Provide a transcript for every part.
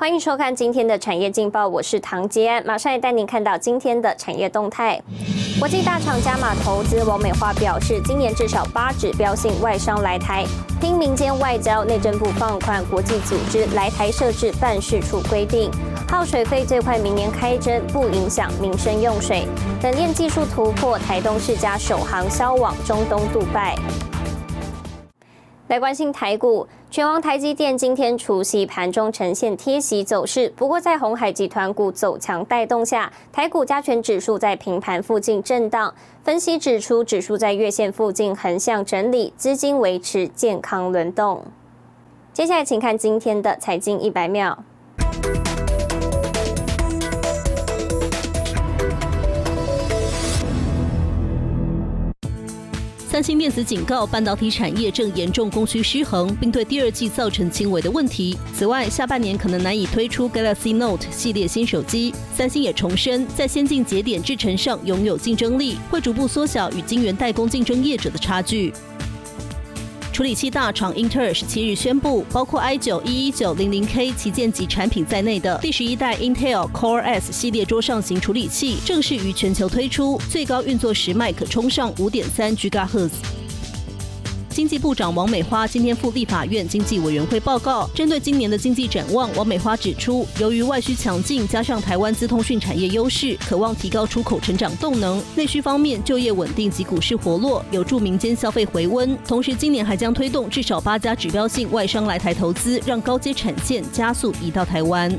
欢迎收看今天的产业劲报，我是唐杰安，马上也带您看到今天的产业动态。国际大厂加码投资，王美花表示，今年至少八指标性外商来台，拼民间外交。内政部放宽国际组织来台设置办事处规定，耗水费最快明年开征，不影响民生用水。冷链技术突破，台东世家首航销往中东杜拜。来关心台股，全王台积电今天除夕盘中呈现贴息走势，不过在红海集团股走强带动下，台股加权指数在平盘附近震荡。分析指出，指数在月线附近横向整理，资金维持健康轮动。接下来，请看今天的财经一百秒。三星电子警告，半导体产业正严重供需失衡，并对第二季造成轻微的问题。此外，下半年可能难以推出 Galaxy Note 系列新手机。三星也重申，在先进节点制程上拥有竞争力，会逐步缩小与晶圆代工竞争业者的差距。处理器大厂英特尔十七日宣布，包括 i 九一一九零零 K 旗舰级产品在内的第十一代 Intel Core S 系列桌上型处理器正式于全球推出，最高运作时脉可冲上五点三 GHz。经济部长王美花今天赴立法院经济委员会报告，针对今年的经济展望，王美花指出，由于外需强劲，加上台湾资通讯产业优势，渴望提高出口成长动能；内需方面，就业稳定及股市活络，有助民间消费回温。同时，今年还将推动至少八家指标性外商来台投资，让高阶产线加速移到台湾。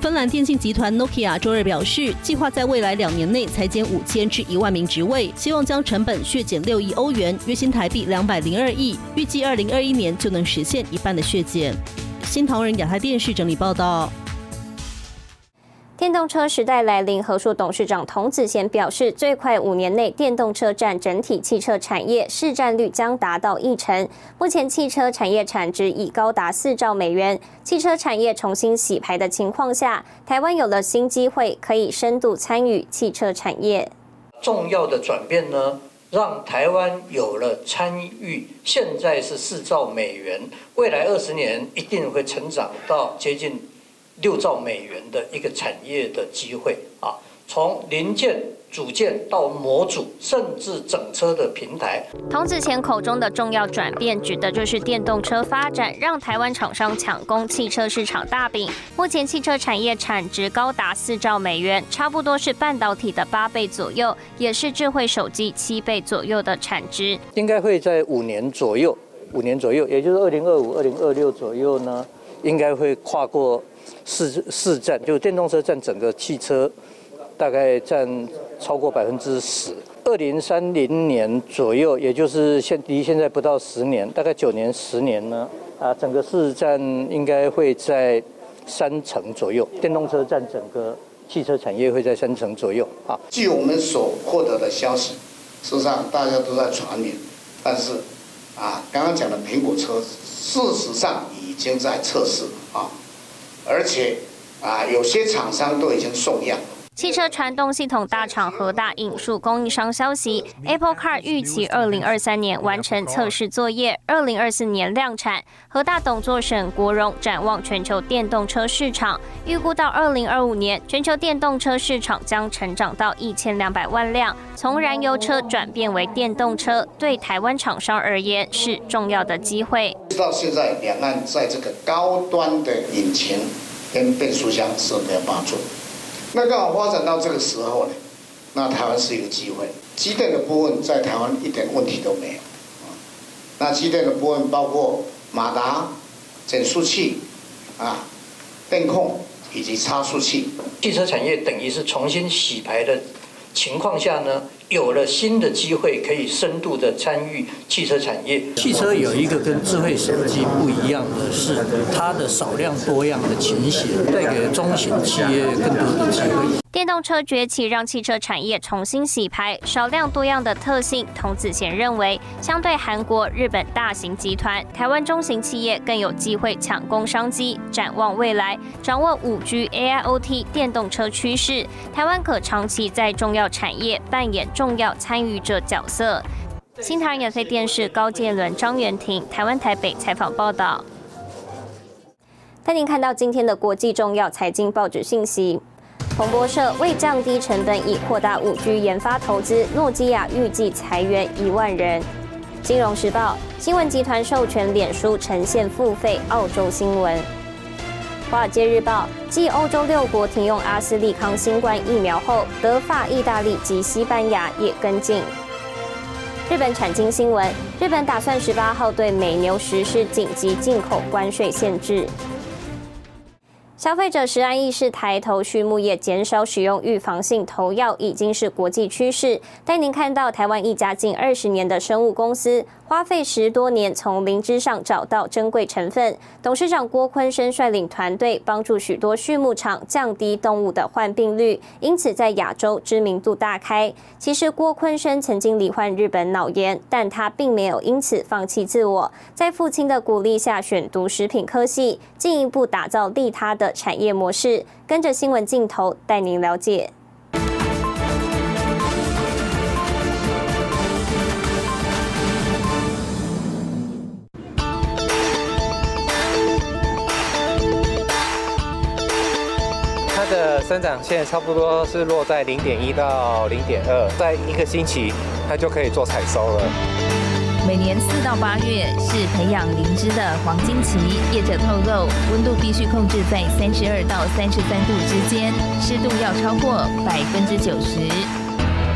芬兰电信集团 Nokia 周日表示，计划在未来两年内裁减五千至一万名职位，希望将成本削减六亿欧元，约新台币两百零二亿，预计二零二一年就能实现一半的削减。新唐人亚太电视整理报道。电动车时代来临，和硕董事长童子贤表示，最快五年内，电动车占整体汽车产业市占率将达到一成。目前汽车产业产值已高达四兆美元。汽车产业重新洗牌的情况下，台湾有了新机会，可以深度参与汽车产业。重要的转变呢，让台湾有了参与。现在是四兆美元，未来二十年一定会成长到接近。六兆美元的一个产业的机会啊，从零件、组件到模组，甚至整车的平台。童子贤口中的重要转变，指的就是电动车发展让台湾厂商抢攻汽车市场大饼。目前汽车产业产值高达四兆美元，差不多是半导体的八倍左右，也是智慧手机七倍左右的产值。应该会在五年左右，五年左右，也就是二零二五、二零二六左右呢，应该会跨过。市市占就电动车占整个汽车，大概占超过百分之十。二零三零年左右，也就是现离现在不到十年，大概九年十年呢，啊，整个市占应该会在三成左右。电动车占整个汽车产业会在三成左右。啊，据我们所获得的消息，事实上大家都在传言，但是啊，刚刚讲的苹果车，事实上已经在测试啊。而且，啊，有些厂商都已经送样。汽车传动系统大厂和大引述供应商消息，Apple Car 预期二零二三年完成测试作业，二零二四年量产。和大董座沈国荣展望全球电动车市场，预估到二零二五年，全球电动车市场将成长到一千两百万辆。从燃油车转变为电动车，对台湾厂商而言是重要的机会。到现在，两岸在这个高端的引擎跟变速箱是没有帮助。那刚好发展到这个时候呢，那台湾是一个机会。机电的部分在台湾一点问题都没有啊。那机电的部分包括马达、减速器啊、电控以及差速器。汽车产业等于是重新洗牌的情况下呢，有了新的机会，可以深度的参与汽车产业。汽车有一个跟智慧手机不一样的是，它的少量多样的情形，带给中型企业更多的机会。电动车崛起让汽车产业重新洗牌，少量多样的特性。童子贤认为，相对韩国、日本大型集团，台湾中型企业更有机会抢攻商机。展望未来，掌握五 G、AIoT 电动车趋势，台湾可长期在重要产业扮演重要参与者角色。新唐人亚电视高建伦、张元婷，台湾台北采访报道。带您看到今天的国际重要财经报纸信息。彭博社为降低成本，以扩大五 G 研发投资，诺基亚预计裁员一万人。金融时报新闻集团授权脸书呈现付费澳洲新闻。华尔街日报继欧洲六国停用阿斯利康新冠疫苗后，德法、意大利及西班牙也跟进。日本产经新闻：日本打算十八号对美牛实施紧急进口关税限制。消费者食安意识抬头，畜牧业减少使用预防性投药已经是国际趋势。带您看到台湾一家近二十年的生物公司。花费十多年从灵芝上找到珍贵成分，董事长郭坤生率领团队帮助许多畜牧场降低动物的患病率，因此在亚洲知名度大开。其实郭坤生曾经罹患日本脑炎，但他并没有因此放弃自我，在父亲的鼓励下选读食品科系，进一步打造利他的产业模式。跟着新闻镜头带您了解。生长线差不多是落在零点一到零点二，在一个星期它就可以做采收了。每年四到八月是培养灵芝的黄金期，业者透露，温度必须控制在三十二到三十三度之间，湿度要超过百分之九十。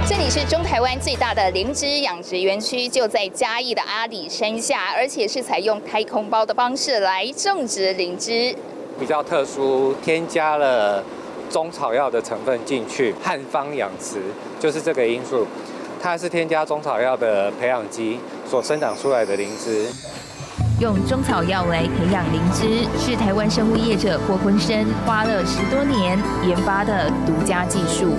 这里是中台湾最大的灵芝养殖园区，就在嘉义的阿里山下，而且是采用太空包的方式来种植灵芝。比较特殊，添加了。中草药的成分进去，汉方养殖就是这个因素，它是添加中草药的培养基所生长出来的灵芝。用中草药来培养灵芝，是台湾生物业者郭坤生花了十多年研发的独家技术。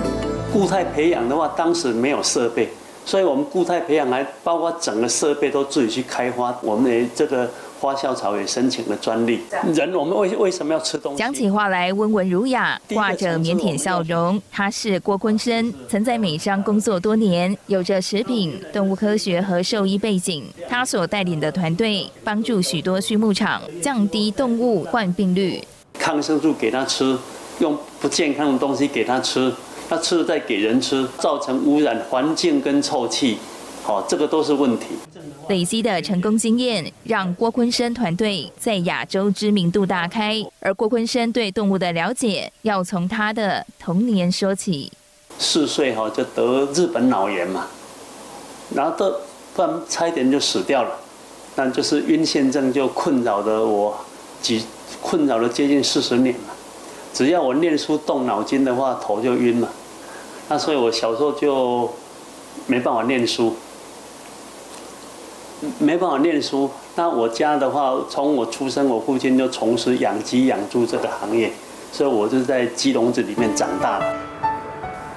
固态培养的话，当时没有设备，所以我们固态培养来包括整个设备都自己去开发。我们的这个。花校草也申请了专利。人，我们为为什么要吃东西？讲起话来温文儒雅，挂着腼腆笑容。他是郭坤生，曾在美商工作多年，有着食品、动物科学和兽医背景。他所带领的团队，帮助许多畜牧场降低动物患病率。抗生素给他吃，用不健康的东西？给他吃，他吃了再给人吃，造成污染环境跟臭气。好，这个都是问题。累积的成功经验，让郭坤生团队在亚洲知名度大开。而郭坤生对动物的了解，要从他的童年说起。四岁哈就得日本脑炎嘛，然后都不然差一点就死掉了。那就是晕眩症就困扰了我几困扰了接近四十年了。只要我念书动脑筋的话，头就晕了。那所以我小时候就没办法念书。没办法念书，那我家的话，从我出生，我父亲就从事养鸡养猪这个行业，所以我就在鸡笼子里面长大的。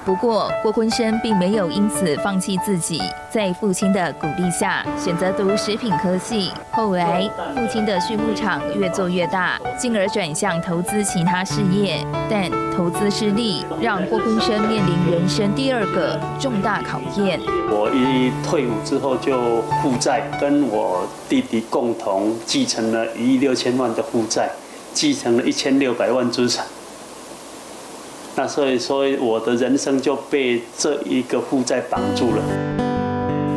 不过，郭坤生并没有因此放弃自己，在父亲的鼓励下，选择读食品科系。后来，父亲的畜牧场越做越大，进而转向投资其他事业。但投资失利，让郭坤生面临人生第二个重大考验。我一退伍之后就负债，跟我弟弟共同继承了一亿六千万的负债，继承了一千六百万资产。那所以说，我的人生就被这一个负债绑住了。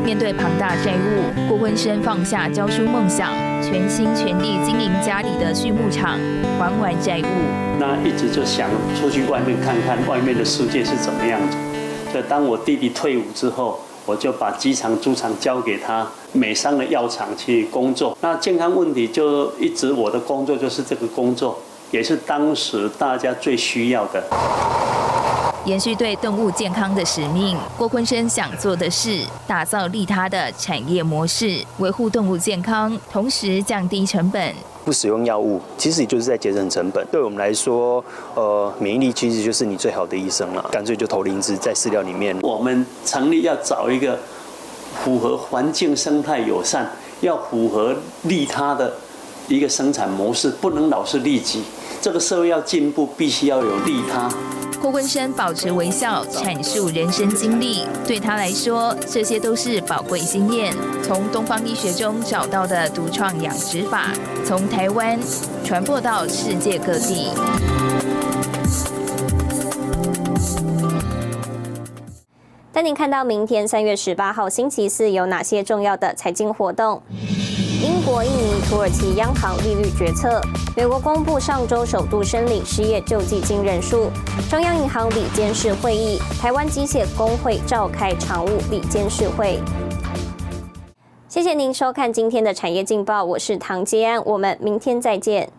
面对庞大债务，郭坤生放下教书梦想，全心全力经营家里的畜牧场，还完债务。那一直就想出去外面看看外面的世界是怎么样子。所以当我弟弟退伍之后，我就把机场、猪场交给他，美商的药厂去工作。那健康问题就一直我的工作就是这个工作。也是当时大家最需要的。延续对动物健康的使命，郭坤生想做的是打造利他的产业模式，维护动物健康，同时降低成本。不使用药物，其实也就是在节省成本。对我们来说，呃，免疫力其实就是你最好的医生了。干脆就投灵芝在饲料里面。我们成立要找一个符合环境生态友善，要符合利他的一个生产模式，不能老是利己。这个社会要进步，必须要有利他。郭坤生保持微笑，阐述人生经历。对他来说，这些都是宝贵经验。从东方医学中找到的独创养殖法，从台湾传播到世界各地。带您看到明天三月十八号星期四有哪些重要的财经活动。英国、印尼、土耳其央行利率决策。美国公布上周首度申领失业救济金人数。中央银行理监事会议。台湾机械工会召开常务理监事会。谢谢您收看今天的产业劲报，我是唐杰安，我们明天再见。